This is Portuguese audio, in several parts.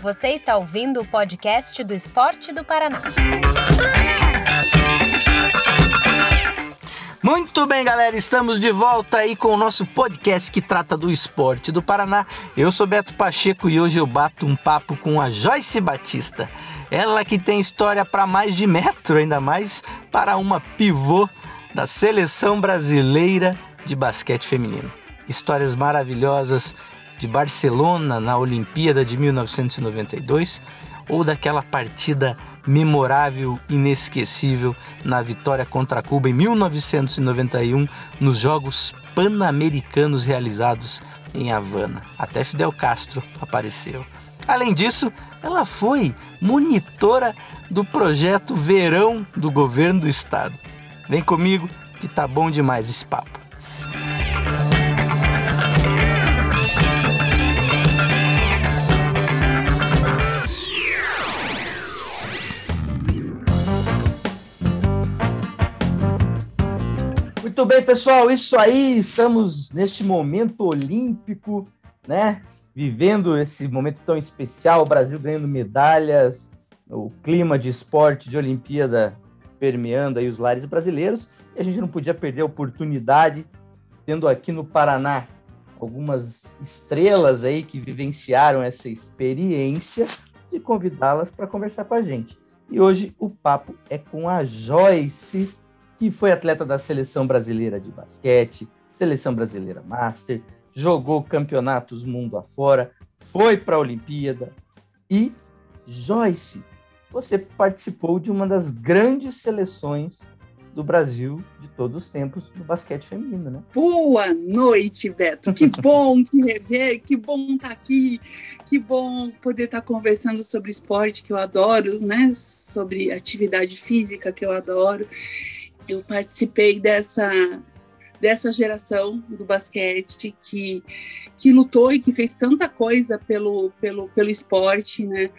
Você está ouvindo o podcast do Esporte do Paraná. Muito bem, galera, estamos de volta aí com o nosso podcast que trata do esporte do Paraná. Eu sou Beto Pacheco e hoje eu bato um papo com a Joyce Batista. Ela que tem história para mais de metro, ainda mais para uma pivô da seleção brasileira de basquete feminino. Histórias maravilhosas de Barcelona na Olimpíada de 1992 ou daquela partida memorável, inesquecível na vitória contra Cuba em 1991 nos Jogos Pan-Americanos realizados em Havana. Até Fidel Castro apareceu. Além disso, ela foi monitora do projeto Verão do governo do estado. Vem comigo que tá bom demais esse papo. Muito bem, pessoal, isso aí, estamos neste momento olímpico, né? Vivendo esse momento tão especial, o Brasil ganhando medalhas, o clima de esporte de Olimpíada permeando aí os lares brasileiros, e a gente não podia perder a oportunidade, tendo aqui no Paraná algumas estrelas aí que vivenciaram essa experiência, de convidá-las para conversar com a gente. E hoje o papo é com a Joyce que foi atleta da seleção brasileira de basquete, seleção brasileira master, jogou campeonatos mundo afora, foi para a Olimpíada e Joyce, você participou de uma das grandes seleções do Brasil de todos os tempos no basquete feminino, né? Boa noite, Beto. Que bom te rever, que bom estar tá aqui, que bom poder estar tá conversando sobre esporte que eu adoro, né? Sobre atividade física que eu adoro eu participei dessa dessa geração do basquete que, que lutou e que fez tanta coisa pelo, pelo, pelo esporte, né?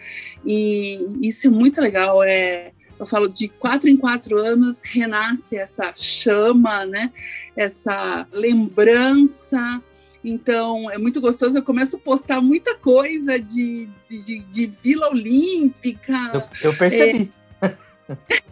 E isso é muito legal. É, eu falo de quatro em quatro anos renasce essa chama, né? Essa lembrança. Então é muito gostoso. Eu começo a postar muita coisa de, de, de, de Vila Olímpica. Eu, eu percebi. É,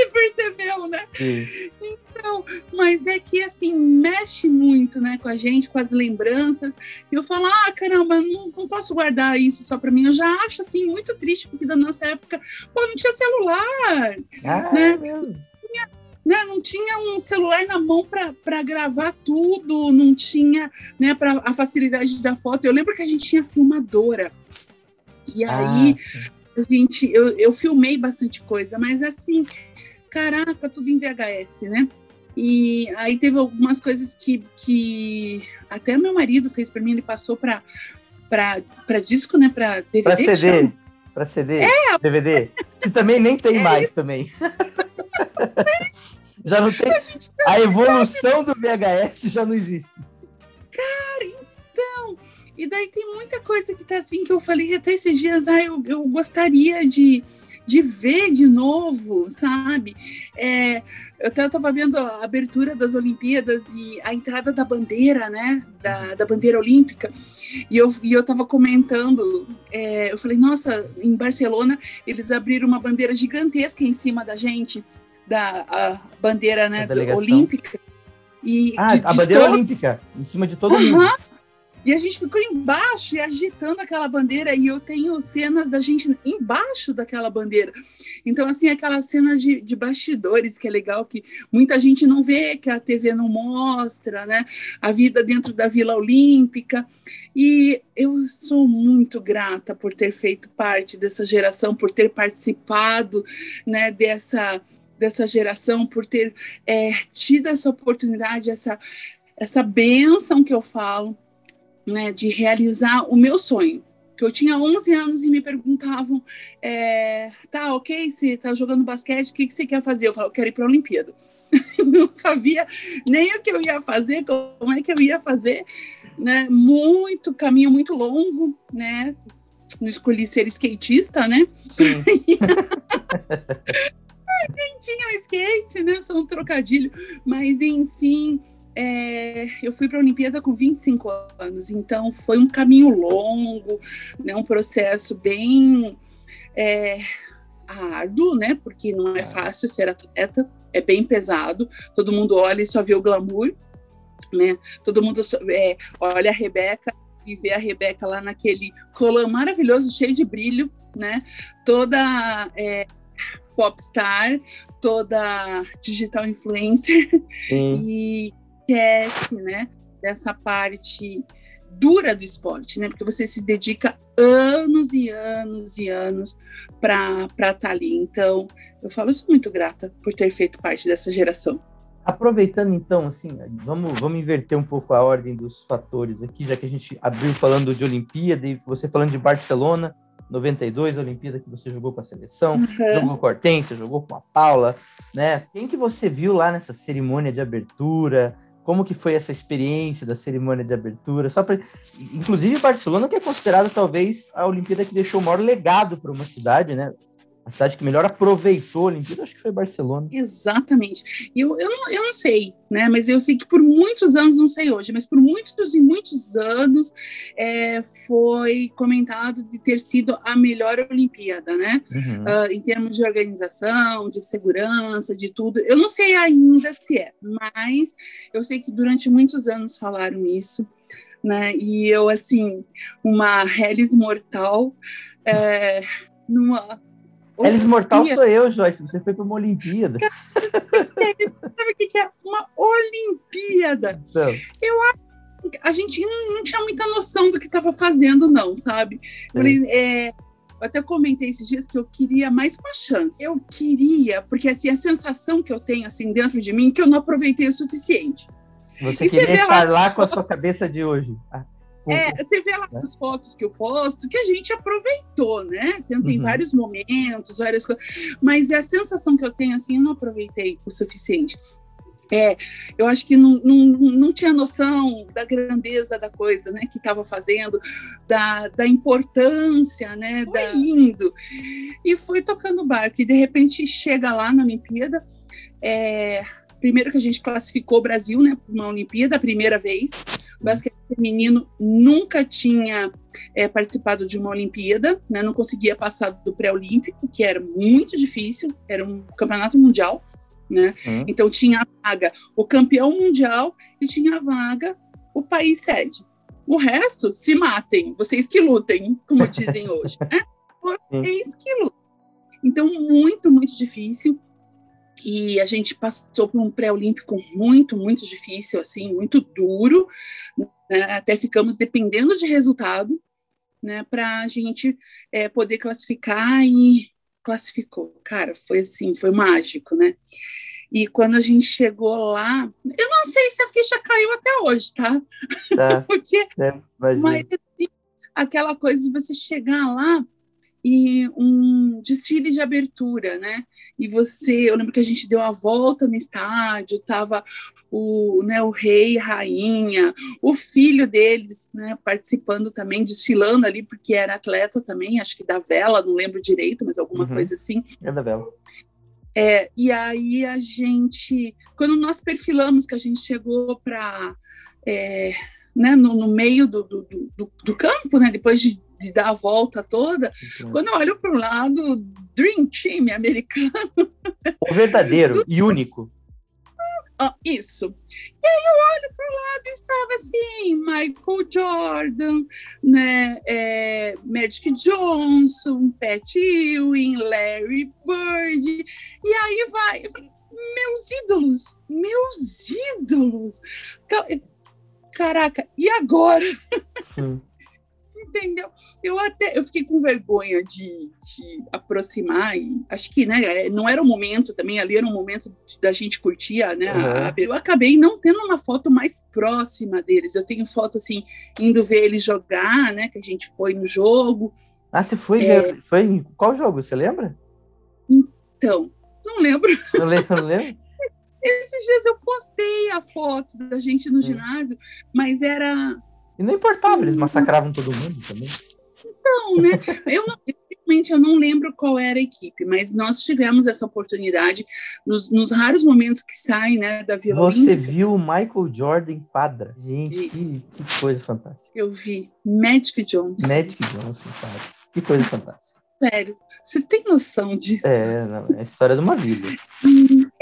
Você percebeu, né? Sim. Então, mas é que assim, mexe muito, né, com a gente, com as lembranças. E eu falo, ah, caramba, não, não posso guardar isso só para mim. Eu já acho assim muito triste, porque da nossa época, pô, não tinha celular. Ah, né? Tinha, né, não tinha um celular na mão para gravar tudo, não tinha né, para a facilidade da foto. Eu lembro que a gente tinha filmadora. E aí, ah, a gente, eu, eu filmei bastante coisa, mas assim, caraca, tudo em VHS, né? E aí teve algumas coisas que, que até meu marido fez para mim, ele passou para para disco, né, para DVD. Para CD, para CD, é. DVD, que também nem tem é mais isso. também. já não tem. A, a evolução do VHS já não existe. Cara, então, e daí tem muita coisa que tá assim que eu falei até esses dias, ah, eu, eu gostaria de de ver de novo, sabe? É, eu estava vendo a abertura das Olimpíadas e a entrada da bandeira, né? Da, da bandeira olímpica. E eu e eu estava comentando, é, eu falei, nossa, em Barcelona eles abriram uma bandeira gigantesca em cima da gente, da bandeira né, olímpica. E ah, de, a bandeira todo... olímpica, em cima de todo mundo. E a gente ficou embaixo e agitando aquela bandeira, e eu tenho cenas da gente embaixo daquela bandeira. Então, assim, aquelas cenas de, de bastidores, que é legal, que muita gente não vê, que a TV não mostra, né? A vida dentro da Vila Olímpica. E eu sou muito grata por ter feito parte dessa geração, por ter participado, né, dessa dessa geração, por ter é, tido essa oportunidade, essa, essa benção que eu falo, né, de realizar o meu sonho. Que eu tinha 11 anos e me perguntavam, é, tá, ok, você tá jogando basquete, o que, que você quer fazer? Eu falo, eu quero ir para a Olimpíada. não sabia nem o que eu ia fazer, como é que eu ia fazer, né? Muito caminho muito longo, né? Não escolhi ser skatista, né? Sim. Quem tinha o skate, né? Só um trocadilho. Mas, enfim, é, eu fui para a Olimpíada com 25 anos, então foi um caminho longo, né, um processo bem é, árduo, né? Porque não é fácil ser atleta, é bem pesado. Todo mundo olha e só vê o glamour, né? Todo mundo é, olha a Rebeca e vê a Rebeca lá naquele colã maravilhoso, cheio de brilho, né? Toda é, popstar, toda digital influencer e esquece, né? Dessa parte dura do esporte, né? Porque você se dedica anos e anos e anos para estar tá ali. Então, eu falo, isso muito grata por ter feito parte dessa geração. Aproveitando então, assim, vamos, vamos inverter um pouco a ordem dos fatores aqui, já que a gente abriu falando de Olimpíada e você falando de Barcelona, 92, a Olimpíada que você jogou com a seleção, uhum. jogou com a Hortência, jogou com a Paula, né? Quem que você viu lá nessa cerimônia de abertura? Como que foi essa experiência da cerimônia de abertura? Só para, inclusive Barcelona que é considerada talvez a Olimpíada que deixou o maior legado para uma cidade, né? A cidade que melhor aproveitou a Olimpíada, acho que foi Barcelona. Exatamente. Eu, eu, não, eu não sei, né? Mas eu sei que por muitos anos, não sei hoje, mas por muitos e muitos anos é, foi comentado de ter sido a melhor Olimpíada, né? Uhum. Uh, em termos de organização, de segurança, de tudo. Eu não sei ainda se é, mas eu sei que durante muitos anos falaram isso. Né? E eu, assim, uma Hellis mortal, é, numa Elis Mortal sou eu, Joyce. Você foi para uma Olimpíada. Sabe o que é uma Olimpíada? Então. Eu acho a gente não, não, tinha muita noção do que estava fazendo, não, sabe? É. É, eu até comentei esses dias que eu queria mais uma chance. Eu queria, porque assim, a sensação que eu tenho assim dentro de mim é que eu não aproveitei o suficiente. Você e queria estar lá... lá com a sua cabeça de hoje. Ah. É, você vê lá né? as fotos que eu posto que a gente aproveitou, né? Tem, tem uhum. vários momentos, várias coisas, mas é a sensação que eu tenho assim, eu não aproveitei o suficiente. É, eu acho que não, não, não tinha noção da grandeza da coisa, né, que estava fazendo, da, da importância, né, foi da indo. E foi tocando barco, e de repente chega lá na Olimpíada, é, primeiro que a gente classificou o Brasil, né, para uma Olimpíada, a primeira vez, o basquete feminino nunca tinha é, participado de uma Olimpíada, né? não conseguia passar do pré-olímpico, que era muito difícil, era um campeonato mundial. Né? Uhum. Então tinha a vaga o campeão mundial e tinha a vaga o país sede. O resto, se matem, vocês que lutem, como dizem hoje. Né? Vocês que lutem. Então, muito, muito difícil e a gente passou por um pré-olímpico muito, muito difícil, assim, muito duro, né? até ficamos dependendo de resultado, né, para a gente é, poder classificar e classificou. Cara, foi assim, foi mágico, né? E quando a gente chegou lá, eu não sei se a ficha caiu até hoje, tá? tá. Porque, é, mas assim, aquela coisa de você chegar lá e um desfile de abertura, né? E você, eu lembro que a gente deu a volta no estádio, tava o, né, o rei, rainha, o filho deles, né, participando também, desfilando ali, porque era atleta também, acho que da vela, não lembro direito, mas alguma uhum. coisa assim. É da vela. É, e aí a gente, quando nós perfilamos, que a gente chegou para é, né, no, no, meio do, do, do, do, campo, né, depois de de dar a volta toda, uhum. quando eu olho para o lado, Dream Team americano. O verdadeiro e único. Ah, isso. E aí eu olho para o lado e estava assim, Michael Jordan, né, é, Magic Johnson, Pat Ewing, Larry Bird, e aí vai, meus ídolos, meus ídolos. Caraca, e agora? Sim entendeu? Eu até eu fiquei com vergonha de, de aproximar e acho que né, é, não era o momento também, ali era um momento da gente curtir, né? Uhum. Eu acabei não tendo uma foto mais próxima deles. Eu tenho foto assim, indo ver eles jogar, né? Que a gente foi no jogo. Ah, você foi é... foi em qual jogo? Você lembra? Então, não lembro. Não lembro, não lembro. Esses dias eu postei a foto da gente no hum. ginásio, mas era e não importava, eles massacravam todo mundo também. Então, né? Eu não, Realmente eu não lembro qual era a equipe, mas nós tivemos essa oportunidade nos, nos raros momentos que saem né, da Vila Você Olímpica. viu o Michael Jordan em quadra? Gente, que, que coisa fantástica. Eu vi Magic Johnson. Magic Johnson, cara. Que coisa fantástica. Sério, você tem noção disso? É, não, é a história de uma vida.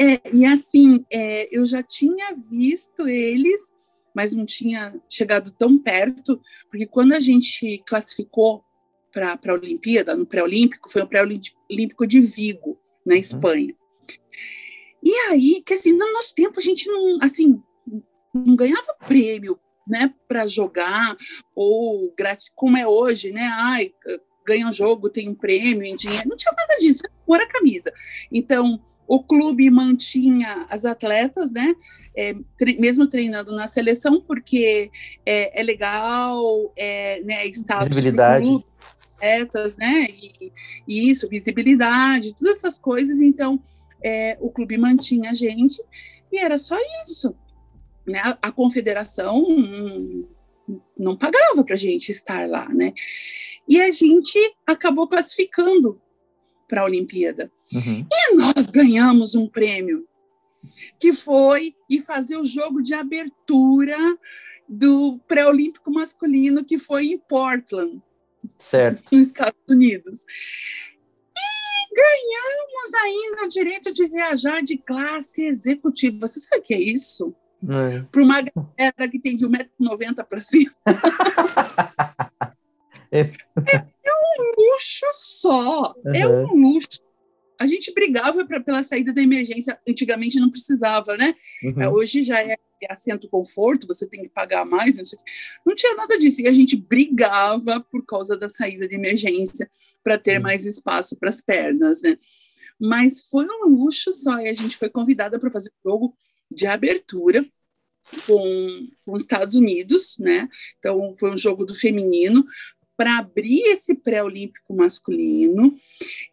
É, e assim, é, eu já tinha visto eles, mas não tinha chegado tão perto, porque quando a gente classificou para a Olimpíada, no pré-olímpico, foi o pré-olímpico de Vigo, na Espanha. E aí, que assim, no nosso tempo a gente não, assim, não ganhava prêmio, né, para jogar ou como é hoje, né? Ai, ganha um jogo, tem um prêmio em dinheiro. Não tinha nada disso, pôr a camisa. Então, o clube mantinha as atletas, né? É, tre mesmo treinando na seleção, porque é, é legal, é, né, status Visibilidade. clube, atletas, né? E, e, isso, visibilidade, todas essas coisas. Então, é, o clube mantinha a gente e era só isso. Né? A, a confederação não pagava para a gente estar lá, né? E a gente acabou classificando para a Olimpíada. Uhum. E nós ganhamos um prêmio, que foi ir fazer o jogo de abertura do pré-olímpico masculino, que foi em Portland, certo. nos Estados Unidos. E ganhamos ainda o direito de viajar de classe executiva. Você sabe o que é isso? É. Para uma galera que tem de 1,90m para cima. É. é um luxo só. Uhum. É um luxo. A gente brigava pra, pela saída da emergência. Antigamente não precisava, né? Uhum. Hoje já é assento conforto, você tem que pagar mais. Não, sei. não tinha nada disso. E a gente brigava por causa da saída de emergência para ter uhum. mais espaço para as pernas, né? Mas foi um luxo só. E a gente foi convidada para fazer o jogo de abertura com, com os Estados Unidos, né? Então foi um jogo do feminino para abrir esse pré-olímpico masculino.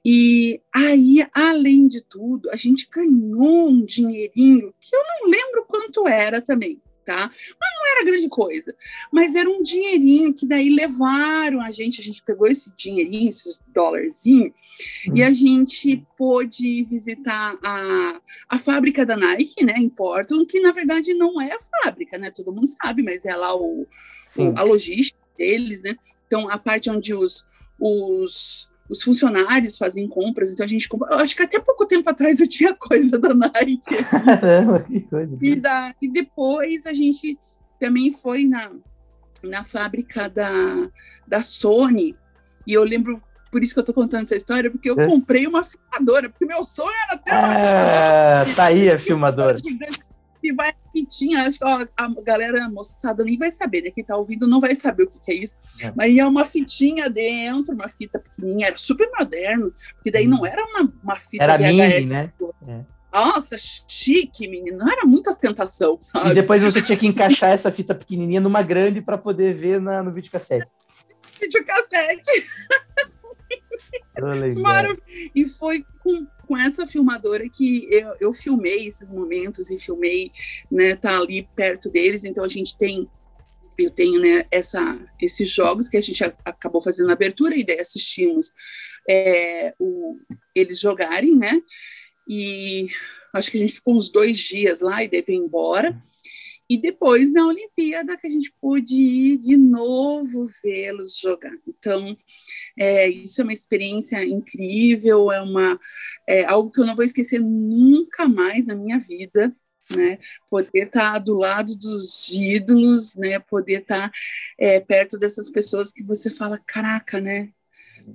E aí, além de tudo, a gente ganhou um dinheirinho que eu não lembro quanto era também, tá? Mas não era grande coisa. Mas era um dinheirinho que daí levaram a gente, a gente pegou esse dinheirinho, esses dólarzinhos, hum. e a gente pôde visitar a, a fábrica da Nike, né, em Portland, que na verdade não é a fábrica, né? Todo mundo sabe, mas é lá o, o a logística deles, né? Então, a parte onde os, os, os funcionários fazem compras, então a gente compra. Eu acho que até pouco tempo atrás eu tinha coisa da Nike. Caramba, que coisa. E, da, e depois a gente também foi na, na fábrica da, da Sony, e eu lembro. Por isso que eu tô contando essa história, porque eu é. comprei uma filmadora, porque meu sonho era ter uma ah, filmadora. Tá aí a filmadora que vai fitinha, acho que ó, a galera moçada nem vai saber, né? Quem tá ouvindo não vai saber o que, que é isso. É. Mas é uma fitinha dentro, uma fita pequenininha, era super moderno, porque daí hum. não era uma, uma fita era VHS. Mini, né? É. Nossa, chique, menino. Não era muita ostentação, sabe? E depois você tinha que encaixar essa fita pequenininha numa grande para poder ver na, no videocassete. Videocassete. Maravilha. E foi com, com essa filmadora que eu, eu filmei esses momentos e filmei, né, tá ali perto deles, então a gente tem eu tenho né, essa, esses jogos que a gente acabou fazendo na abertura e daí assistimos é, o, eles jogarem, né? E acho que a gente ficou uns dois dias lá e deve ir embora. E depois, na Olimpíada, que a gente pôde ir de novo vê-los jogar. Então, é, isso é uma experiência incrível, é, uma, é algo que eu não vou esquecer nunca mais na minha vida, né? Poder estar tá do lado dos ídolos, né? Poder estar tá, é, perto dessas pessoas que você fala, caraca, né?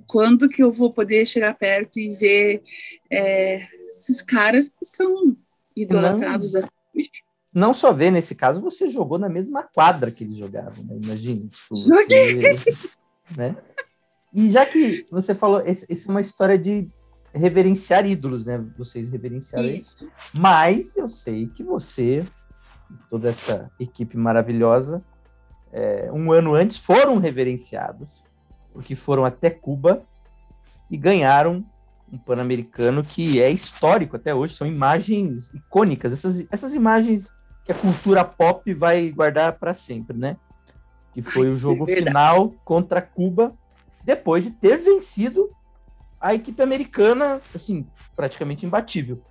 Quando que eu vou poder chegar perto e ver é, esses caras que são idolatrados até hoje? Não só ver, nesse caso, você jogou na mesma quadra que eles jogavam, né? Imagine. Tipo, você, né? E já que você falou, isso é uma história de reverenciar ídolos, né? Vocês reverenciaram isso. Mas eu sei que você, toda essa equipe maravilhosa, é, um ano antes foram reverenciados, porque foram até Cuba e ganharam um Pan-Americano que é histórico até hoje, são imagens icônicas. Essas, essas imagens a cultura pop vai guardar para sempre, né? Que foi o jogo final contra Cuba, depois de ter vencido a equipe americana, assim, praticamente imbatível.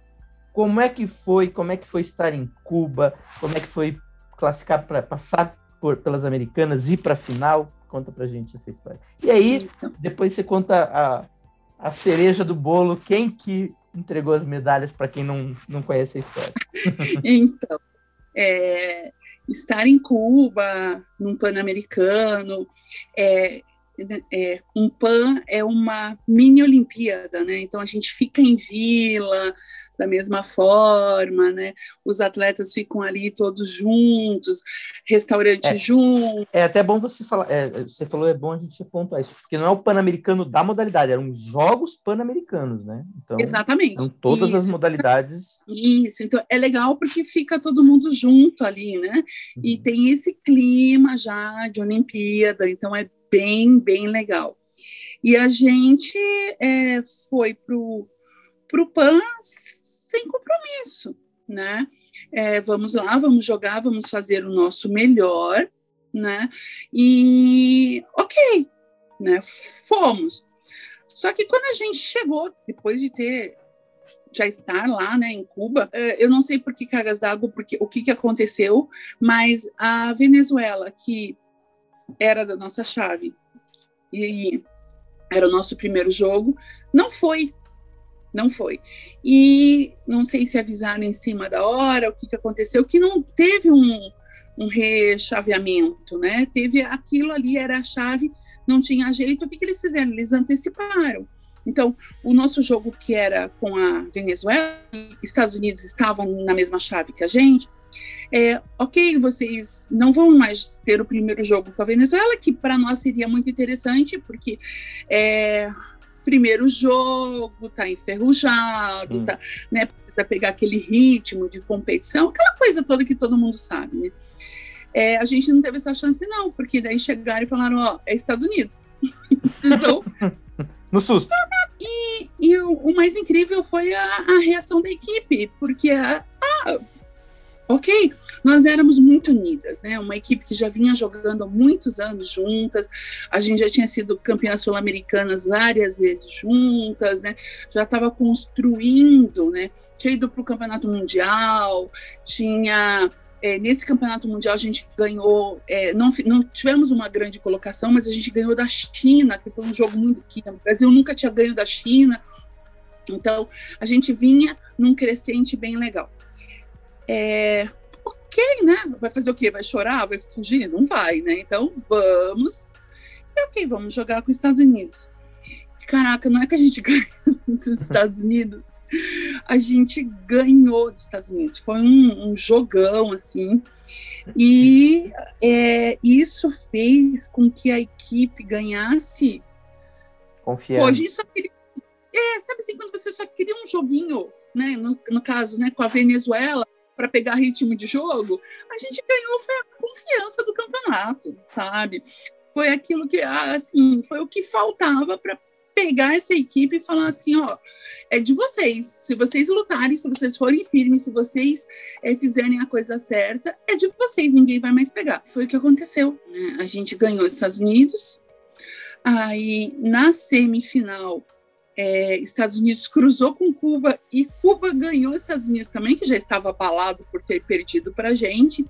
Como é que foi? Como é que foi estar em Cuba? Como é que foi classificar para passar por, pelas americanas e para a final? Conta pra gente essa história. E aí, depois você conta a, a cereja do bolo, quem que entregou as medalhas para quem não, não conhece a história. então, é, estar em Cuba, num Pan-Americano, é, é, um PAN é uma mini Olimpíada, né? Então a gente fica em vila da mesma forma, né? Os atletas ficam ali todos juntos, restaurante é, junto. É até bom você falar, é, você falou é bom a gente pontuar isso, porque não é o Pan-Americano da modalidade, eram os Jogos Pan-Americanos, né? Então, Exatamente. todas isso. as modalidades. Isso, então é legal porque fica todo mundo junto ali, né? Uhum. E tem esse clima já de Olimpíada, então é bem, bem legal. E a gente é, foi pro, pro PAN sem compromisso, né? É, vamos lá, vamos jogar, vamos fazer o nosso melhor, né? E ok, né? Fomos. Só que quando a gente chegou, depois de ter já estar lá, né, em Cuba, é, eu não sei por que cargas d'água, porque o que, que aconteceu, mas a Venezuela, que era da nossa chave. E era o nosso primeiro jogo. Não foi. Não foi. E não sei se avisaram em cima da hora, o que, que aconteceu, que não teve um, um rechaveamento, né? Teve aquilo ali, era a chave, não tinha jeito. O que, que eles fizeram? Eles anteciparam. Então, o nosso jogo que era com a Venezuela, Estados Unidos estavam na mesma chave que a gente, é, ok, vocês não vão mais ter o primeiro jogo com a Venezuela, que para nós seria muito interessante, porque é, primeiro jogo, tá enferrujado, hum. tá, né, precisa pegar aquele ritmo de competição, aquela coisa toda que todo mundo sabe, né? É, a gente não teve essa chance, não, porque daí chegaram e falaram: Ó, é Estados Unidos. Precisam. no susto. E, e o, o, mais incrível foi a, a reação da equipe, porque a, a ok? Nós éramos muito unidas, né? Uma equipe que já vinha jogando há muitos anos juntas, a gente já tinha sido campeã sul-americanas várias vezes juntas, né? Já estava construindo, né? Tinha ido para o campeonato mundial, tinha é, nesse campeonato mundial a gente ganhou, é, não, não, tivemos uma grande colocação, mas a gente ganhou da China, que foi um jogo muito que o Brasil nunca tinha ganho da China. Então a gente vinha num crescente bem legal. É, ok, né? Vai fazer o quê? Vai chorar? Vai fugir? Não vai, né? Então vamos. E ok, vamos jogar com os Estados Unidos. Caraca, não é que a gente ganha dos Estados Unidos, a gente ganhou dos Estados Unidos. Foi um, um jogão, assim. E é, isso fez com que a equipe ganhasse. Confiança. Hoje, só queria, é, sabe assim, quando você só queria um joguinho, né? No, no caso, né, com a Venezuela, para pegar ritmo de jogo, a gente ganhou foi a confiança do campeonato, sabe? Foi aquilo que, ah, assim, foi o que faltava para pegar essa equipe e falar assim, ó, é de vocês. Se vocês lutarem, se vocês forem firmes, se vocês é, fizerem a coisa certa, é de vocês, ninguém vai mais pegar. Foi o que aconteceu. Né? A gente ganhou os Estados Unidos, aí na semifinal é, Estados Unidos cruzou com Cuba e Cuba ganhou os Estados Unidos também, que já estava abalado por ter perdido para a gente.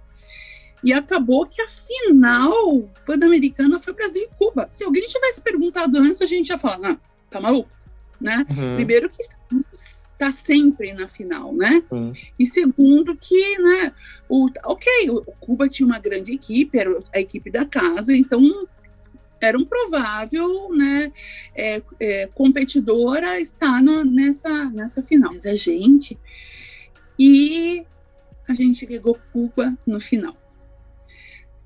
E acabou que a final pan-americana foi Brasil e Cuba. Se alguém tivesse perguntado antes, a gente ia falar, não, tá maluco? Né? Uhum. Primeiro que está sempre na final, né? E segundo que, né, o, ok, o Cuba tinha uma grande equipe, era a equipe da casa, então era um provável né, é, é, competidora estar na, nessa, nessa final. Mas a gente. E a gente pegou Cuba no final.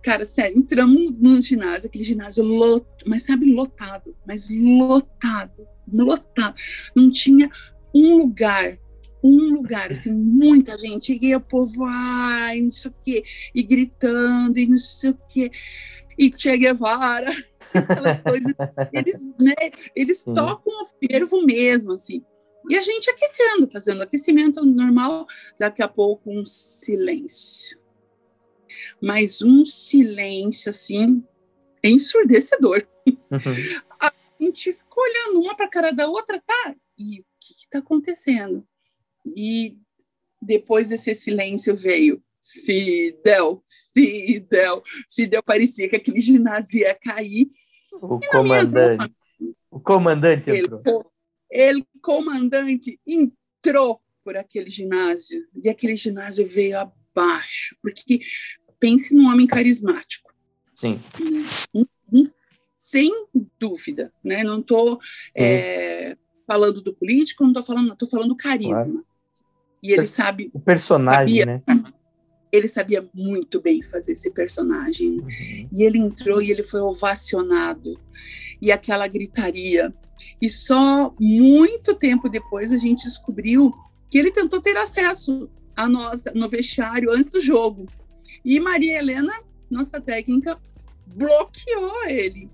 Cara, sério, entramos no ginásio, aquele ginásio lotado, mas sabe, lotado, mas lotado, lotado. Não tinha um lugar um lugar, assim, muita gente, e o povo, ai, não sei o quê, e gritando, e não sei o quê, e Che Guevara, aquelas coisas. Eles, né, eles tocam o fervo mesmo, assim. E a gente aquecendo, fazendo aquecimento normal, daqui a pouco um silêncio. Mas um silêncio, assim, ensurdecedor. Uhum. a gente ficou olhando uma para a cara da outra, tá? E o que está acontecendo? E depois desse silêncio veio Fidel, Fidel, Fidel parecia que aquele ginásio ia cair. O comandante. O comandante entrou. Ele, ele, comandante, entrou por aquele ginásio e aquele ginásio veio abaixo, porque pense num homem carismático. Sim. Né? Sem dúvida, né? Não estou é, falando do político, não estou falando, estou falando carisma. Claro. E ele sabe. O personagem, sabia, né? Ele sabia muito bem fazer esse personagem. Uhum. E ele entrou e ele foi ovacionado. E aquela gritaria. E só muito tempo depois a gente descobriu que ele tentou ter acesso a nós no vestiário antes do jogo. E Maria Helena, nossa técnica, bloqueou ele.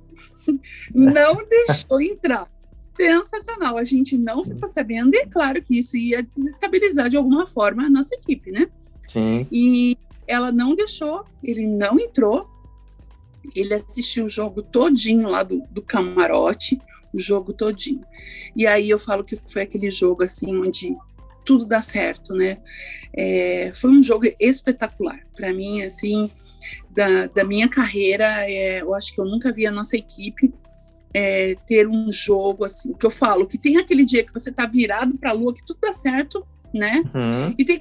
Não deixou entrar sensacional. A gente não ficou sabendo, e é claro que isso ia desestabilizar de alguma forma a nossa equipe, né? Sim. E ela não deixou, ele não entrou, ele assistiu o jogo todinho lá do, do camarote, o jogo todinho. E aí eu falo que foi aquele jogo assim onde tudo dá certo, né? É, foi um jogo espetacular. Para mim, assim, da, da minha carreira, é, eu acho que eu nunca vi a nossa equipe é, ter um jogo assim, que eu falo, que tem aquele dia que você tá virado para a lua, que tudo dá certo, né? Uhum. E tem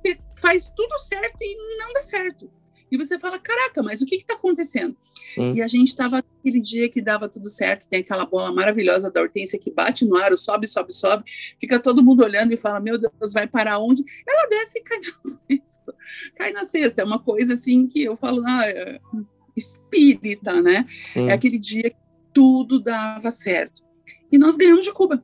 que faz tudo certo e não dá certo. E você fala, caraca, mas o que está acontecendo? Sim. E a gente estava aquele dia que dava tudo certo, tem aquela bola maravilhosa da Hortência que bate no ar, sobe, sobe, sobe, fica todo mundo olhando e fala, meu Deus, vai parar onde? Ela desce e cai na cesta. Cai na cesta. É uma coisa assim que eu falo, ah, é espírita, né? Sim. É aquele dia que tudo dava certo. E nós ganhamos de Cuba.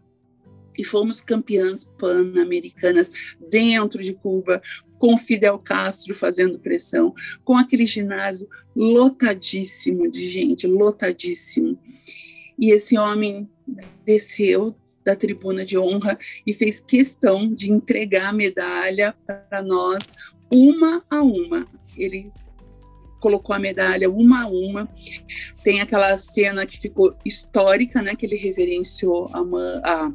E fomos campeãs pan-americanas dentro de Cuba, com Fidel Castro fazendo pressão, com aquele ginásio lotadíssimo de gente, lotadíssimo. E esse homem desceu da tribuna de honra e fez questão de entregar a medalha para nós, uma a uma. Ele colocou a medalha uma a uma. Tem aquela cena que ficou histórica, né? Que ele reverenciou a, a,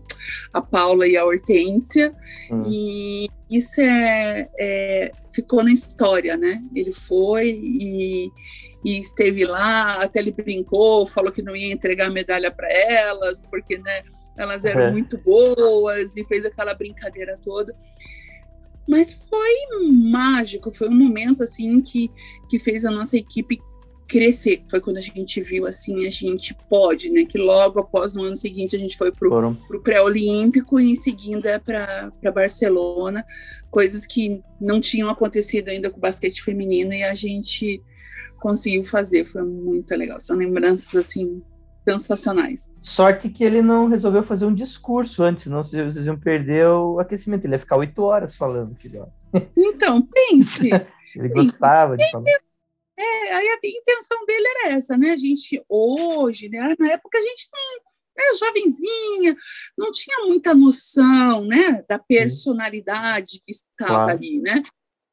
a Paula e a Hortência. Hum. E isso é, é, ficou na história, né? Ele foi e, e, esteve lá, até ele brincou, falou que não ia entregar a medalha para elas, porque né, elas eram é. muito boas, e fez aquela brincadeira toda. Mas foi mágico, foi um momento assim que, que fez a nossa equipe crescer. Foi quando a gente viu assim, a gente pode, né? Que logo após no ano seguinte a gente foi para o pré-olímpico e em seguida para Barcelona, coisas que não tinham acontecido ainda com o basquete feminino e a gente conseguiu fazer. Foi muito legal. São lembranças assim sensacionais. Sorte que ele não resolveu fazer um discurso antes, senão vocês iam perder o aquecimento. Ele ia ficar oito horas falando, filho. Então, pense. ele gostava de falar. É, aí a intenção dele era essa, né? A gente hoje, né? Na época a gente não era jovenzinha, não tinha muita noção, né? Da personalidade que estava claro. ali, né?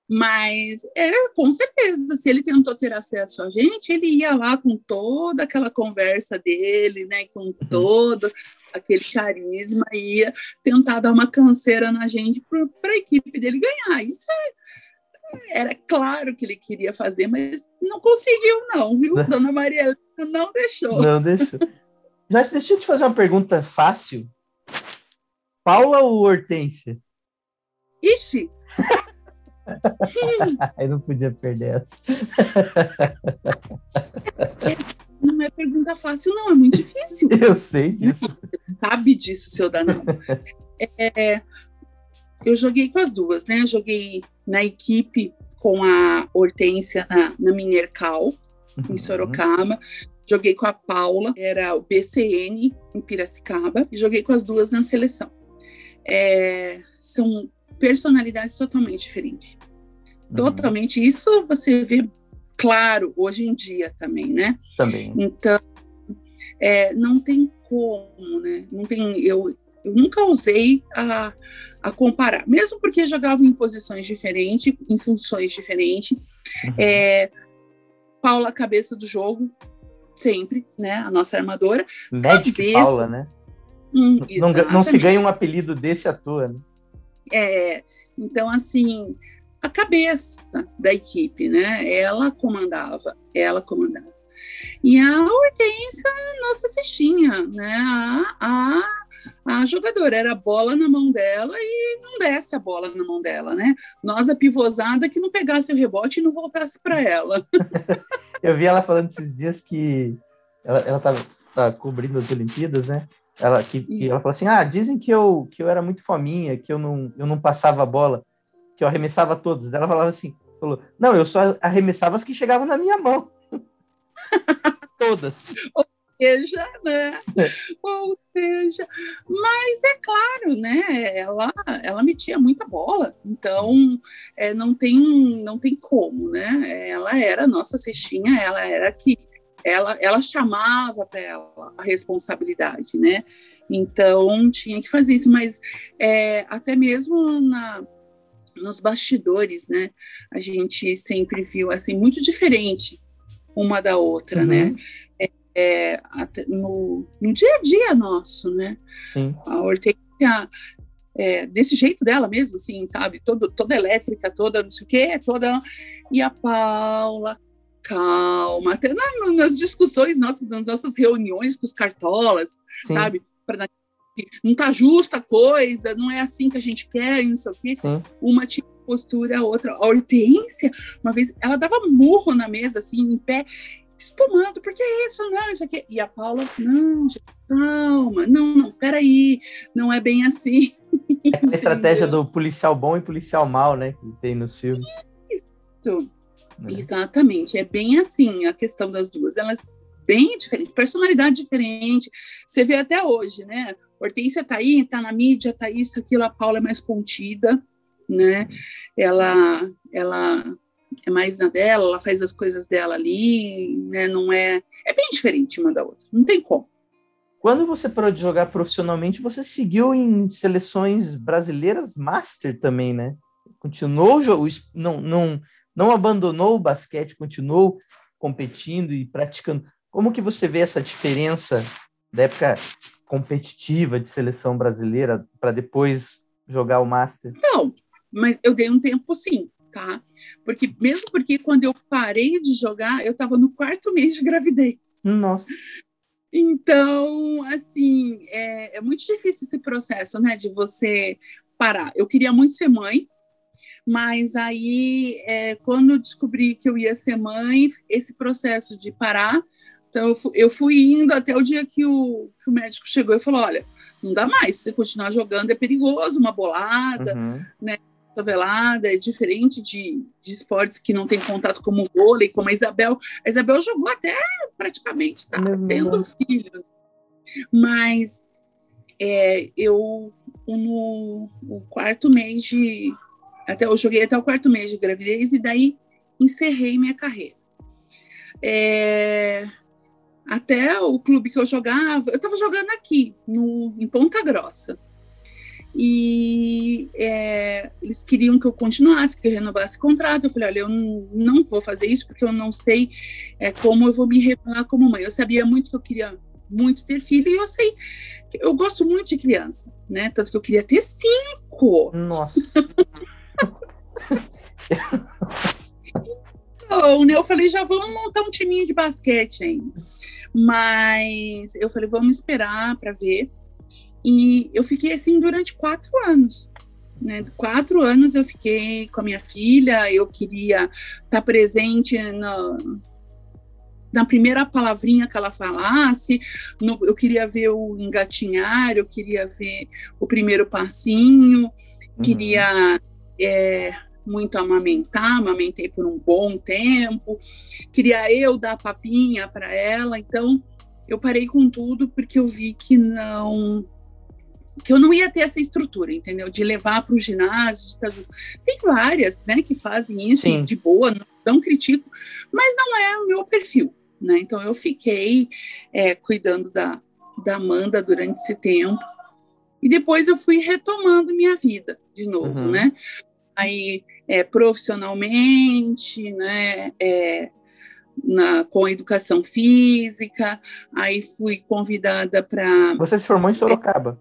Mas era com certeza, se ele tentou ter acesso a gente, ele ia lá com toda aquela conversa dele, né, com uhum. todo aquele carisma, ia tentar dar uma canseira na gente para a equipe dele ganhar. Isso é, era claro que ele queria fazer, mas não conseguiu, não, viu? Dona Maria não deixou. Não deixou. Já deixa eu te fazer uma pergunta fácil. Paula ou Hortência? Ixi! Eu não podia perder essa. Não é pergunta fácil, não, é muito difícil. Eu sei disso. sabe disso, seu danado. É, eu joguei com as duas, né? Eu joguei na equipe com a Hortência na, na Minercal, em uhum. Sorocaba. Joguei com a Paula, era o BCN em Piracicaba, e joguei com as duas na seleção. É, são personalidades totalmente diferentes. Uhum. Totalmente. Isso você vê claro hoje em dia também, né? Também. Então, é, não tem como, né? Não tem. Eu, eu nunca usei a, a comparar, mesmo porque jogavam em posições diferentes, em funções diferentes. Uhum. É, Paula, cabeça do jogo, sempre, né? A nossa armadora. Magic Cabeça. Paula, né? Hum, Não, não se ganha um apelido desse à toa, né? É, então, assim, a cabeça da equipe, né? Ela comandava, ela comandava. E a Hortência, nossa cestinha, né? A, a, a jogadora era a bola na mão dela e não desce a bola na mão dela, né? Nós, a pivôzada, que não pegasse o rebote e não voltasse para ela. Eu vi ela falando esses dias que ela, ela tava, tá cobrindo as Olimpíadas, né? Ela, que, que ela falou assim: ah, dizem que eu, que eu era muito fominha, que eu não, eu não passava a bola, que eu arremessava todas. Daí Ela falava assim: falou, não, eu só arremessava as que chegavam na minha mão. todas. seja, né? Ou seja, mas é claro, né? Ela, ela metia muita bola, então é, não tem, não tem como, né? Ela era a nossa cestinha, ela era que ela, ela chamava para ela a responsabilidade, né? Então tinha que fazer isso, mas é, até mesmo na nos bastidores, né? A gente sempre viu assim muito diferente uma da outra, Uhum. né? é, até no, no dia a dia nosso, né? Sim. A Hortência, é, desse jeito dela mesmo, assim, sabe? Todo, toda elétrica, toda não sei o quê, toda. E a Paula, calma, até na- nas discussões nossas, nas nossas reuniões com os cartolas, Sim. sabe? Pra, não tá justa a coisa, não é assim que a gente quer, não sei o quê. Sim. Uma tinha postura, a outra. A Hortência, uma vez, ela dava murro na mesa, assim, em pé, espumando, porque é isso, não, isso aqui. E a Paula, não, gente, calma, não, não, peraí, não é bem assim. É aquela estratégia do policial bom e policial mal, né? Que tem nos filmes. Isso. Né? Exatamente, é bem assim a questão das duas. Elas bem diferentes, personalidade diferente. Você vê até hoje, né? Hortência tá aí, tá na mídia, tá isso, aquilo, a Paula é mais contida, né? Ela, ela é mais na dela, ela faz as coisas dela ali, né? Não é. É bem diferente uma da outra, não tem como. Quando você parou de jogar profissionalmente, você seguiu em seleções brasileiras master também, né? Continuou, o es- não, não, não abandonou o basquete, continuou competindo e praticando. Como que você vê essa diferença da época competitiva de seleção brasileira para depois jogar o master? Não, mas eu dei um tempo sim, tá? Porque mesmo porque quando eu parei de jogar, eu estava no quarto mês de gravidez. Nossa, Então, assim, é, é muito difícil esse processo, né, de você parar. Eu queria muito ser mãe, mas aí, é, quando eu descobri que eu ia ser mãe, esse processo de parar, então eu, fu- eu fui indo até o dia que o, que o médico chegou e falou: olha, não dá mais, se você continuar jogando é perigoso, uma bolada, uhum. cotovelada, é diferente de, de esportes que não tem contato como o vôlei, como a Isabel. A Isabel jogou até praticamente tá tendo filho. Mas é, eu no, no quarto mês de. Até, eu joguei até o quarto mês de gravidez e daí encerrei minha carreira. É, até o clube que eu jogava, eu estava jogando aqui, no, em Ponta Grossa e é, eles queriam que eu continuasse, que eu renovasse o contrato. Eu falei, olha, eu não, vou fazer isso porque eu não sei é, como eu vou me revelar como mãe. Eu sabia muito que eu queria muito ter filho e eu sei eu gosto muito de criança, né? Tanto que eu queria ter cinco. Nossa. Então, né, eu falei, já vamos montar um timinho de basquete ainda. Mas eu falei, vamos esperar para ver. E eu fiquei assim durante quatro anos. Né? Quatro anos eu fiquei com a minha filha, eu queria estar presente na, na primeira palavrinha que ela falasse, no- eu queria ver o engatinhar, eu queria ver o primeiro passinho, queria é, muito amamentar, amamentei por um bom tempo, queria eu dar papinha para ela, então eu parei com tudo porque eu vi que não que eu não ia ter essa estrutura, entendeu? De levar para o ginásio, de estar junto. Tem várias, né, que fazem isso Sim. de boa, não, não critico, mas não é o meu perfil, né? Então eu fiquei é, cuidando da, da Amanda durante esse tempo e depois eu fui retomando minha vida de novo, Uhum. né? Aí é, profissionalmente, né? é, na, com educação física, aí fui convidada para. Você se formou em Sorocaba?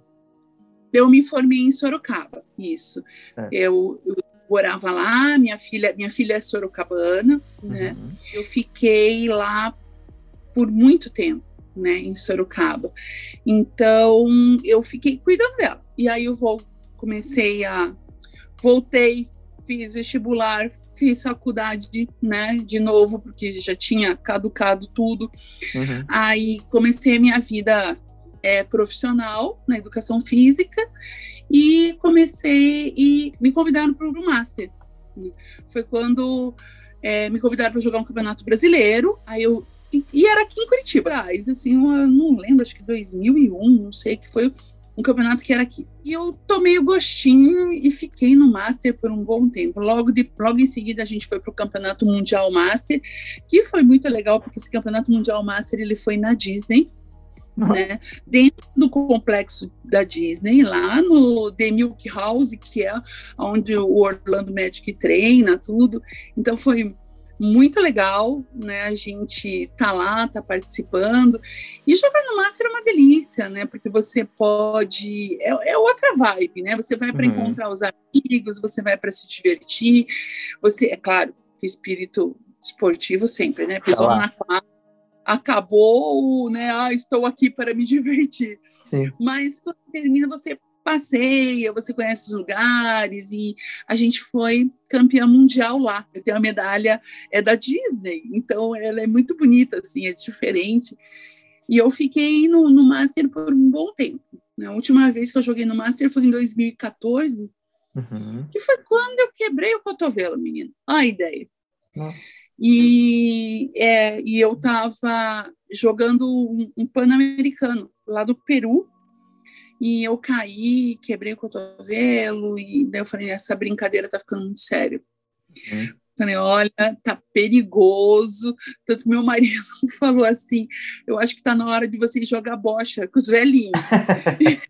Eu me formei em Sorocaba, isso. É. Eu, eu, morava lá, minha filha, minha filha é sorocabana, né? uhum. né? Eu fiquei lá por muito tempo, né, em Sorocaba. Então, eu fiquei cuidando dela. E aí eu vou, comecei a voltei, fiz vestibular, fiz faculdade, né, de novo, porque já tinha caducado tudo. Uhum. Aí comecei a minha vida é, profissional na educação física e comecei e me convidaram para o Master. Foi quando é, me convidaram para jogar um campeonato brasileiro. Aí eu e era aqui em Curitiba, assim, eu não lembro, acho que 2001, não sei, que foi um campeonato que era aqui. E eu tomei o gostinho e fiquei no Master por um bom tempo. Logo, de, logo em seguida a gente foi para o Campeonato Mundial Master, que foi muito legal, porque esse Campeonato Mundial Master ele foi na Disney, né? Dentro do complexo da Disney, lá no The Milk House, que é onde o Orlando Magic treina, tudo. Então foi muito legal, né? A gente tá lá, tá participando. E jogar no Master é uma delícia, né? Porque você pode. É, é outra vibe, né? Você vai para uhum. encontrar os amigos, você vai para se divertir. Você, é claro, o espírito esportivo sempre, né? Pisou tá na quadra, acabou, né? Ah, estou aqui para me divertir. Sim. Mas quando termina, você passeia, você conhece os lugares e a gente foi campeã mundial lá. Eu tenho a medalha é da Disney, então ela é muito bonita, assim, é diferente. E eu fiquei no, no Master por um bom tempo. Né? A última vez que eu joguei no Master foi em 2014, uhum. que foi quando eu quebrei o cotovelo, menino. Olha a ideia. Nossa. E, é, e eu estava jogando um, um Pan-Americano lá do Peru, e eu caí, quebrei o cotovelo, e daí eu falei, essa brincadeira tá ficando muito sério. Uhum. Falei, olha, tá perigoso. Tanto meu marido falou assim: eu acho que tá na hora de vocês jogar bocha com os velhinhos.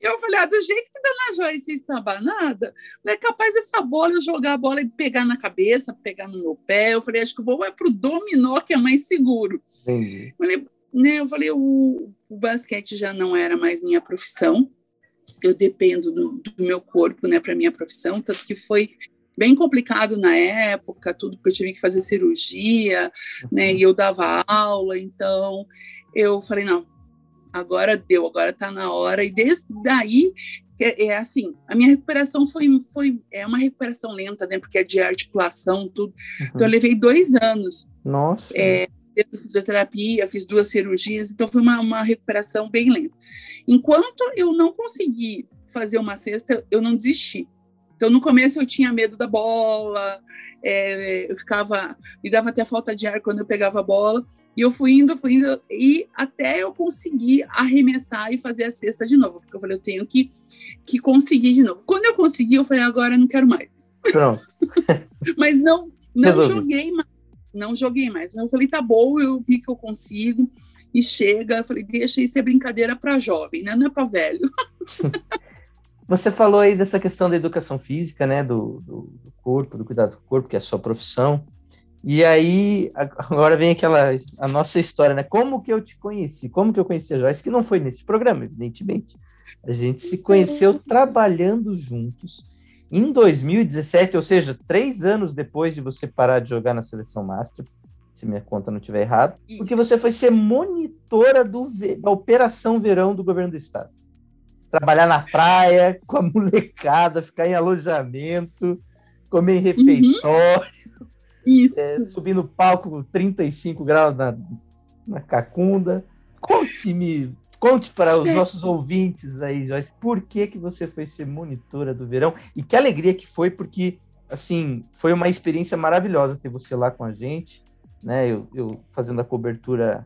eu falei, ah, do jeito que Dona Joyce está banada, é capaz essa bola eu jogar a bola e pegar na cabeça, pegar no meu pé. Eu falei, acho que vou é pro dominó, que é mais seguro. Entendi. Falei, né, eu falei, o, o basquete já não era mais minha profissão, eu dependo do, do meu corpo, né, para minha profissão, tanto que foi bem complicado na época, tudo porque eu tive que fazer cirurgia, né, e eu dava aula, então eu falei, não, agora deu, agora tá na hora, e desde daí, é, é assim, a minha recuperação foi, foi, é uma recuperação lenta, né, porque é de articulação, tudo, uhum. então eu levei dois anos. Nossa! É, fisioterapia, fiz duas cirurgias, então foi uma, uma recuperação bem lenta. Enquanto eu não consegui fazer uma cesta, eu não desisti. Então, no começo eu tinha medo da bola, é, eu ficava, me dava até falta de ar quando eu pegava a bola, e eu fui indo, fui indo, e até eu conseguir arremessar e fazer a cesta de novo, porque eu falei, eu tenho que, que conseguir de novo. Quando eu consegui, eu falei, agora eu não quero mais. Pronto. Mas não, não joguei mais não joguei mais. Eu falei, tá bom, eu vi que eu consigo. E chega, eu falei, deixa isso é brincadeira para jovem, né? Não é para velho. Você falou aí dessa questão da educação física, né? Do, do, do, corpo, do cuidado do corpo, que é a sua profissão. E aí, agora vem aquela, a nossa história, né? Como que eu te conheci? Como que eu conheci a Joyce? Que não foi nesse programa, evidentemente. A gente se conheceu trabalhando juntos em 2017, ou seja, três anos depois de você parar de jogar na seleção master, se minha conta não estiver errada, porque você foi ser monitora do, da Operação Verão do governo do estado. Trabalhar na praia, com a molecada, ficar em alojamento, comer em uhum. refeitório, uhum. Isso. É, subir no palco 35 graus na, na cacunda. Conte-me Conte para os nossos ouvintes aí, Joyce, por que, que você foi ser monitora do verão e que alegria que foi, porque, assim, foi uma experiência maravilhosa ter você lá com a gente, né? Eu, eu fazendo a cobertura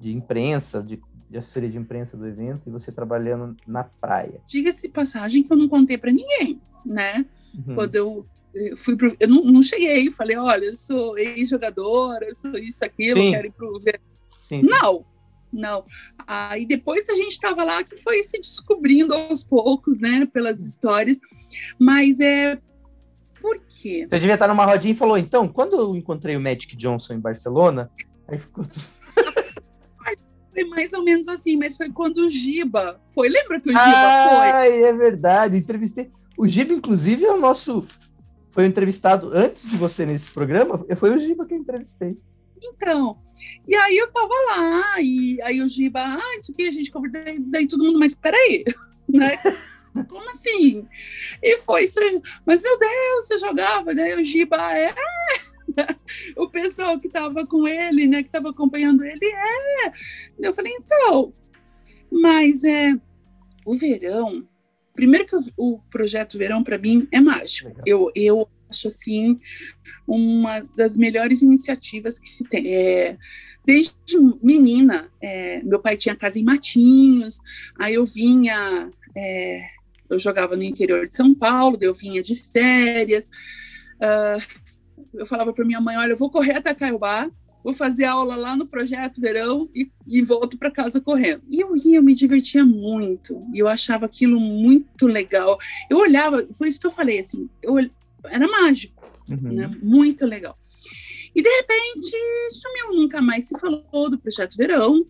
de imprensa, de, de assessoria de imprensa do evento e você trabalhando na praia. Diga-se passagem que eu não contei para ninguém, né? Uhum. Quando eu fui pro, eu não, não cheguei, falei, olha, eu sou ex-jogadora, eu sou isso, aquilo, sim. quero ir pro verão. Sim, sim. Não, não. Aí depois a gente estava lá que foi se descobrindo aos poucos, né, pelas histórias. Mas é Por quê? Você devia estar numa rodinha e falou, então, quando eu encontrei o Magic Johnson em Barcelona, aí ficou... Foi mais ou menos assim, mas foi quando o Giba foi. Lembra que o Giba Ai, foi? é verdade. Entrevistei. O Giba, inclusive, é o nosso. Foi entrevistado antes de você nesse programa. Foi o Giba que eu entrevistei. Então, e aí eu tava lá, e aí o Giba, ah, isso aqui a gente conversou, daí todo mundo, mas peraí, né? Como assim? E foi isso, mas meu Deus, você jogava, daí o Giba é. o pessoal que estava com ele, né, que estava acompanhando ele, é. Eu falei, então, mas é o verão. Primeiro que o, o projeto Verão para mim é mágico. Eu, eu acho assim uma das melhores iniciativas que se tem. É, desde menina, é, meu pai tinha casa em Matinhos, aí eu vinha, é, eu jogava no interior de São Paulo, eu vinha de férias. Uh, eu falava para minha mãe, olha, eu vou correr até Caiobá, vou fazer aula lá no projeto verão e, e volto para casa correndo. E eu ia, eu me divertia muito, e eu achava aquilo muito legal. Eu olhava, foi isso que eu falei, assim, eu, era mágico, uhum. né? Muito legal. E de repente sumiu, nunca mais se falou do projeto verão.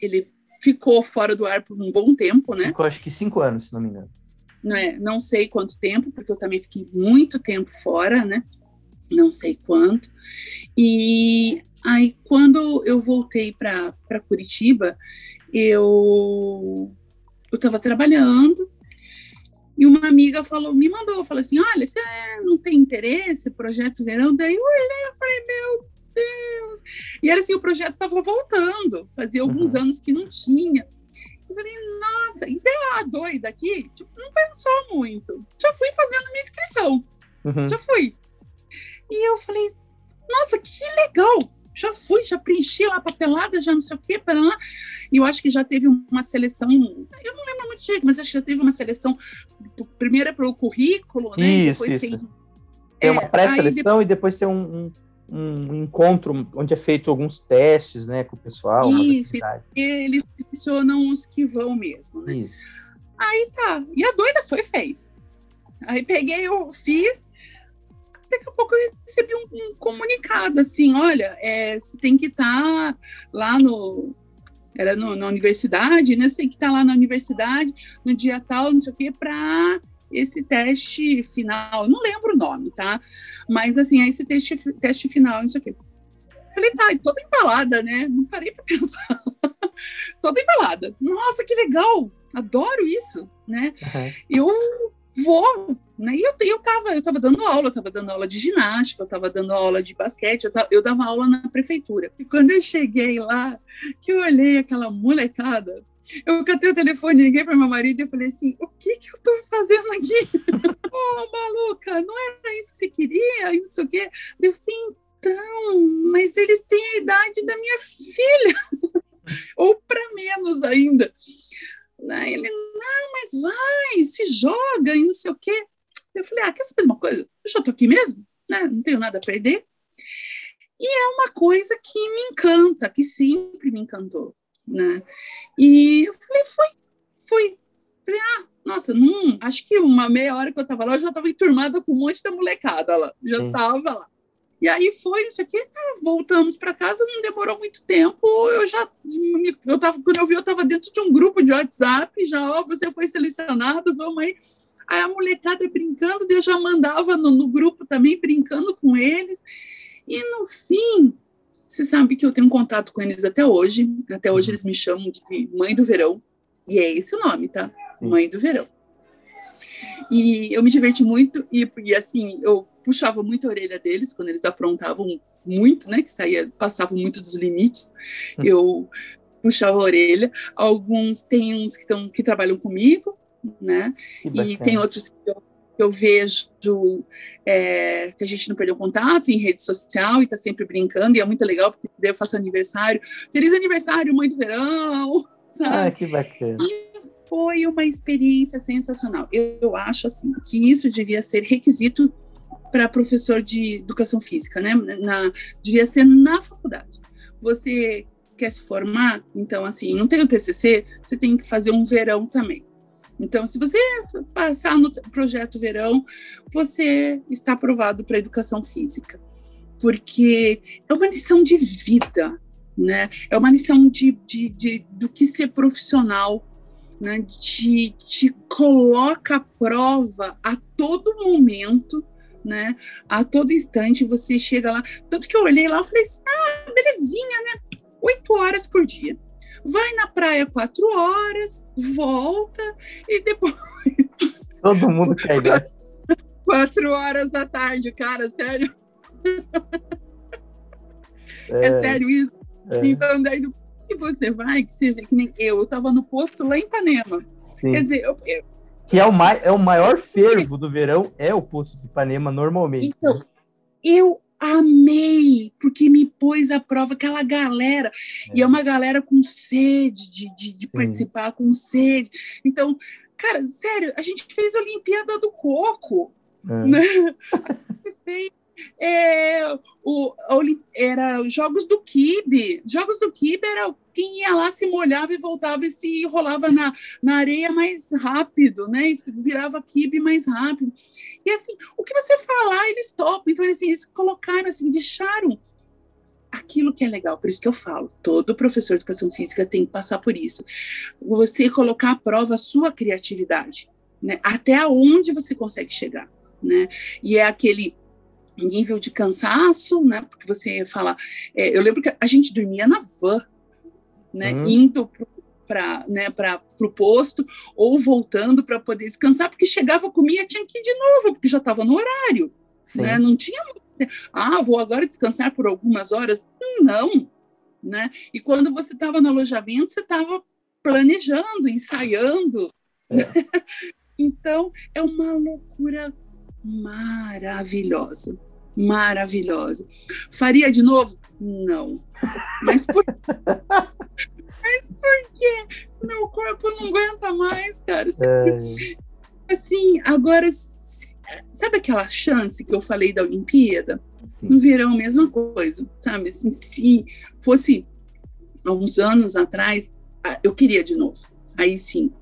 Ele ficou fora do ar por um bom tempo, né? Ficou acho que cinco anos, se não me engano. Não, é, não sei quanto tempo, porque eu também fiquei muito tempo fora, né? não sei quanto. E aí, quando eu voltei para Curitiba, eu estava trabalhando e uma amiga falou, me mandou, falou assim, olha, você não tem interesse, projeto verão? Daí eu olhei, eu falei, meu Deus! E era assim, o projeto estava voltando, fazia alguns uhum. anos que não tinha. Eu falei, nossa, ideia doida aqui, tipo, não pensou muito. Já fui fazendo minha inscrição, uhum. já fui. E eu falei, nossa, que legal! Já fui, já preenchi lá a papelada, já não sei o quê, para lá. E eu acho que já teve uma seleção, eu não lembro muito jeito, mas acho que já teve uma seleção, primeiro é pelo currículo, né? Isso, depois isso. tem. Tem uma é, pré-seleção depois... e depois tem um, um, um, encontro onde é feito alguns testes, né, com o pessoal. Isso, eles selecionam os que vão mesmo, né? Isso. Aí tá. E a doida foi fez. Aí peguei, eu fiz, daqui a pouco eu recebi um, um comunicado assim, olha, é, você tem que estar tá lá no era no, na universidade, né? Você tem que estar tá lá na universidade no dia tal, não sei o quê, para esse teste final. Eu não lembro o nome, tá? Mas assim, esse teste, teste final, não sei o quê. Falei, tá, toda embalada, né? Não parei para pensar. toda embalada. Nossa, que legal! Adoro isso, né? Uhum. Eu vou, né? E eu, eu, tava, eu tava dando aula, eu tava dando aula de ginástica, eu tava dando aula de basquete, eu, tava, eu dava aula na prefeitura. E quando eu cheguei lá, que eu olhei aquela molecada, eu catei o telefone, liguei para meu marido e falei assim: o que que eu tô fazendo aqui? Ô, oh, maluca, não era isso que você queria? Sei o quê. Eu falei, então, mas eles têm a idade da minha filha, ou para menos ainda. Ele, não, mas vai, se joga e não sei o quê. Eu falei, ah, quer saber uma coisa? Eu já tô aqui mesmo, né? Não tenho nada a perder. E é uma coisa que me encanta, que sempre me encantou, né? E eu falei, foi, foi. Falei, ah, nossa, não, acho que uma meia hora que eu tava lá, eu já tava enturmada com um monte da molecada lá, já Sim. tava lá. E aí foi isso aqui, ah, voltamos para casa, não demorou muito tempo. Eu já, eu tava, quando eu vi, eu estava dentro de um grupo de WhatsApp, já, ó, você foi selecionado, vamos aí. Aí a molecada brincando, eu já mandava no, no grupo também, brincando com eles. E no fim, você sabe que eu tenho contato com eles até hoje. Até hoje eles me chamam de Mãe do Verão. E é esse o nome, tá? Mãe do Verão. E eu me diverti muito, e, e assim, eu puxava muito a orelha deles quando eles aprontavam muito, né? Que saía, passavam muito dos limites. Hum. Eu puxava a orelha. Alguns tem uns que, tão, que trabalham comigo, né? E tem outros que eu, eu vejo é, que a gente não perdeu contato em rede social e está sempre brincando, e é muito legal, porque eu faço aniversário. Feliz aniversário, mãe do verão! Sabe? Ah, que bacana. E foi uma experiência sensacional. Eu, eu acho assim que isso devia ser requisito para professor de educação física, né? Na, devia ser na faculdade. Você quer se formar, então assim, não tem o TCC, você tem que fazer um verão também. Então, se você passar no projeto verão, você está aprovado para educação física, porque é uma lição de vida, né? É uma lição de, de, de do que ser profissional, né? Te, te coloca à prova a todo momento, né? A todo instante você chega lá. Tanto que eu olhei lá e falei assim, ah, belezinha, né? Oito horas por dia vai na praia quatro horas, volta e depois. Todo mundo quer isso. quatro horas da tarde, cara, sério. É, é sério isso? É. Então, daí que você vai, que você vê que nem eu, eu tava no posto lá em Ipanema. Sim. Quer dizer, eu, eu... que é o, mai, é o maior fervo do verão, é o posto de Ipanema normalmente. Então, né? eu amei, porque me pôs à prova aquela galera, é. e é uma galera com sede de, de, de participar, com sede. Então, cara, sério, a gente fez a Olimpíada do Coco, é. né? fez é, o, era Jogos do Kibe. Jogos do Kibe era quem ia lá, se molhava e voltava e se rolava na, na areia mais rápido, né? E virava kibe mais rápido. E assim, o que você falar, eles topam. Então, assim, eles colocaram, assim, deixaram aquilo que é legal. Por isso que eu falo, todo professor de educação física tem que passar por isso. Você colocar à prova a sua criatividade, né? Até onde você consegue chegar, né? E é aquele nível de cansaço, né? Porque você fala, é, eu lembro que a gente dormia na van, né? Uhum. Indo para né, o posto ou voltando para poder descansar, porque chegava, comia, tinha que ir de novo, porque já estava no horário, né? Não tinha, ah, vou agora descansar por algumas horas. Não, né? E quando você estava no alojamento, você estava planejando, ensaiando. É. então, é uma loucura maravilhosa. Maravilhosa. Faria de novo? Não. Mas por, Mas por quê? Meu corpo não aguenta mais, cara. É. Assim, agora, sabe aquela chance que eu falei da Olimpíada? Sim. No verão, mesma coisa, sabe? Assim, se fosse há uns anos atrás, eu queria de novo. Aí sim.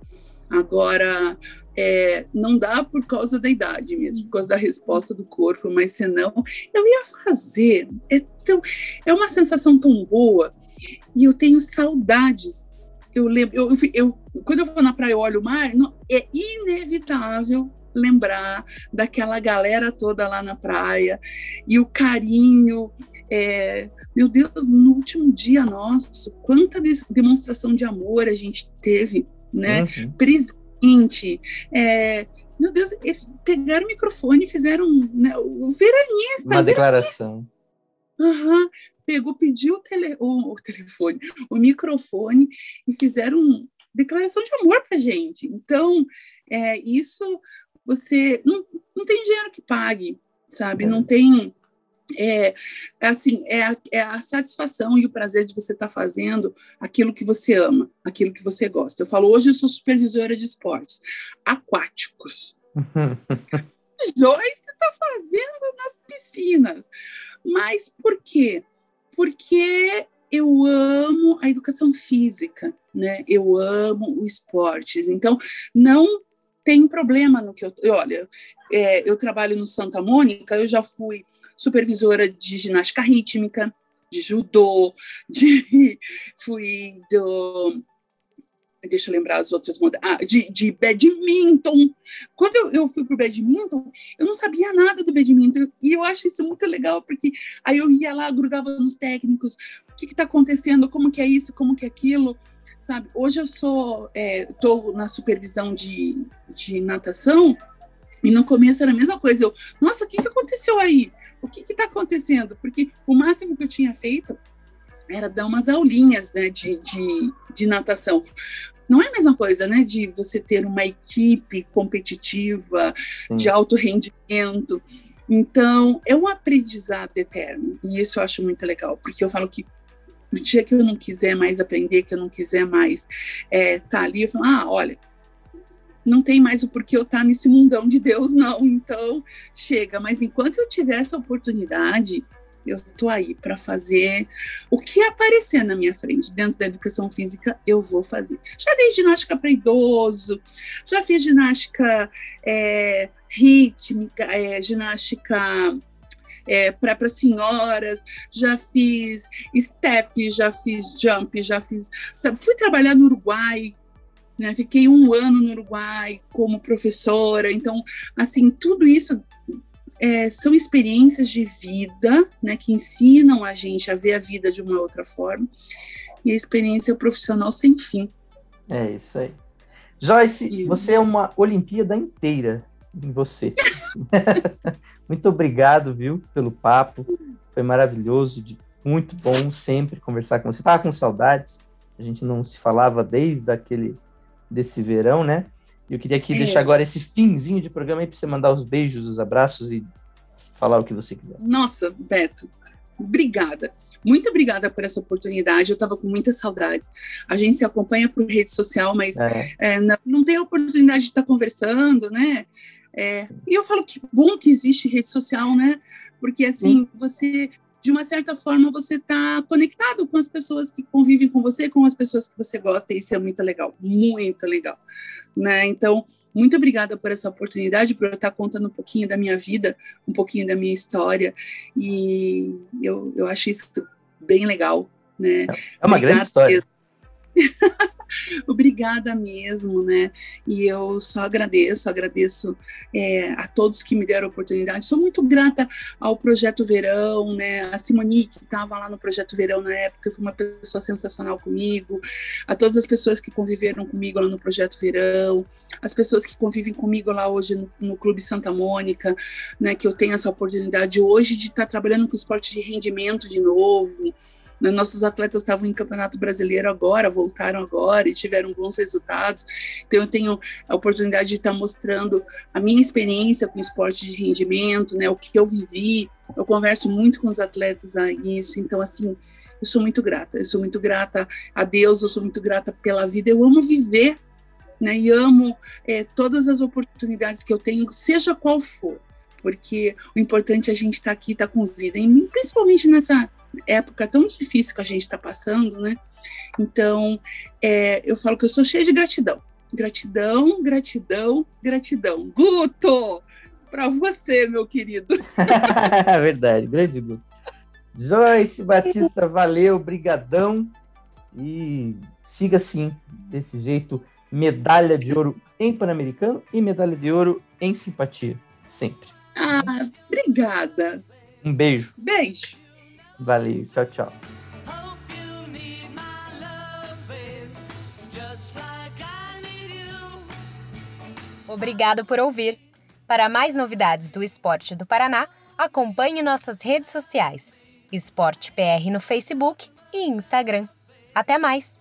Agora, é, não dá por causa da idade mesmo, por causa da resposta do corpo, mas senão eu ia fazer. É, tão, é uma sensação tão boa e eu tenho saudades. Eu lembro, eu, eu, quando eu vou na praia e olho o mar, não, é inevitável lembrar daquela galera toda lá na praia e o carinho. É, meu Deus, no último dia nosso, quanta demonstração de amor a gente teve, né? Uhum. Presente. É, meu Deus, eles pegaram o microfone e fizeram né, o veranista. Uma declaração. Uhum pegou, pediu o, tele, o, o telefone, o microfone e fizeram declaração de amor para gente. Então, é, isso você não, não tem dinheiro que pague, sabe? Não tem é, é assim, é a, é a, satisfação e o prazer de você estar tá fazendo aquilo que você ama, aquilo que você gosta. Eu falo, hoje eu sou supervisora de esportes aquáticos. Joyce está fazendo nas piscinas. Mas por quê? porque eu amo a educação física, né? Eu amo o esportes. Então, não tem problema no que eu. Olha, é, eu trabalho no Santa Mônica, eu já fui supervisora de ginástica rítmica, de judô, de, fui do deixa eu lembrar as outras modalidades, ah, de, de badminton. Quando eu, eu fui para o badminton, eu não sabia nada do badminton, e eu acho isso muito legal, porque aí eu ia lá, grudava nos técnicos, o que está acontecendo, como que é isso, como que é aquilo, sabe? Hoje eu sou, estou é, na supervisão de, de natação, e no começo era a mesma coisa, eu, nossa, o que, que aconteceu aí? O que está acontecendo? Porque o máximo que eu tinha feito era dar umas aulinhas né, de, de, de natação. Não é a mesma coisa, né, de você ter uma equipe competitiva, Sim. de alto rendimento. Então, é um aprendizado eterno. E isso eu acho muito legal, porque eu falo que no dia que eu não quiser mais aprender, que eu não quiser mais estar é, tá ali, eu falo, ah, olha, não tem mais o porquê eu estar tá nesse mundão de Deus, não. Então, chega. Mas enquanto eu tiver essa oportunidade, Eu tô aí para fazer o que aparecer na minha frente. Dentro da educação física, eu vou fazer. Já dei ginástica para idoso, já fiz ginástica é, rítmica, é, ginástica é, para senhoras, já fiz step, já fiz jump, já fiz. Sabe, fui trabalhar no Uruguai, né? Fiquei um ano no Uruguai como professora, então, assim, tudo isso é, são experiências de vida, né, que ensinam a gente a ver a vida de uma outra forma, e a experiência profissional sem fim. É isso aí. Joyce, você é uma Olimpíada inteira em você. muito obrigado, viu, pelo papo. Foi maravilhoso, muito bom sempre conversar com você. Tava com saudades. A gente não se falava desde aquele desse verão, né? E eu queria aqui é. deixar agora esse finzinho de programa aí para você mandar os beijos, os abraços e falar o que você quiser. Nossa, Beto, obrigada. Muito obrigada por essa oportunidade. Eu estava com muitas saudades. A gente se acompanha por rede social, mas é. É, não, não, tem a oportunidade de estar tá conversando, né? É, e eu falo que bom que existe rede social, né? Porque assim, você de uma certa forma você está conectado com as pessoas que convivem com você, com as pessoas que você gosta, e isso é muito legal, muito legal, né? Então, muito obrigada por essa oportunidade, por eu estar contando um pouquinho da minha vida, um pouquinho da minha história, e eu, eu acho isso bem legal, né? É uma obrigada grande história. Obrigada mesmo, né? E eu só agradeço, agradeço é, a todos que me deram a oportunidade. Sou muito grata ao Projeto Verão, né? A Simonique, que estava lá no Projeto Verão na época, foi uma pessoa sensacional comigo. A todas as pessoas que conviveram comigo lá no Projeto Verão, as pessoas que convivem comigo lá hoje no, no Clube Santa Mônica, né? Que eu tenho essa oportunidade hoje de estar trabalhando com esporte de rendimento de novo nossos atletas estavam em campeonato brasileiro agora, voltaram agora e tiveram bons resultados. Então, eu tenho a oportunidade de estar mostrando a minha experiência com esporte de rendimento, né, o que eu vivi. Eu converso muito com os atletas a isso. Então, assim, eu sou muito grata. Eu sou muito grata a Deus, eu sou muito grata pela vida. Eu amo viver, né, e amo é, todas as oportunidades que eu tenho, seja qual for porque o importante é a gente estar tá aqui, estar tá com vida, e principalmente nessa época tão difícil que a gente está passando, né? Então, é, eu falo que eu sou cheia de gratidão. Gratidão, gratidão, gratidão. Guto! Para você, meu querido. Verdade, grande Guto. Joyce Batista, valeu, brigadão. E siga assim, desse jeito, medalha de ouro em Pan-Americano e medalha de ouro em simpatia, sempre. Ah, obrigada. Um beijo. Beijo. Valeu, tchau, tchau. Obrigado por ouvir. Para mais novidades do esporte do Paraná, acompanhe nossas redes sociais: Esporte PR no Facebook e Instagram. Até mais!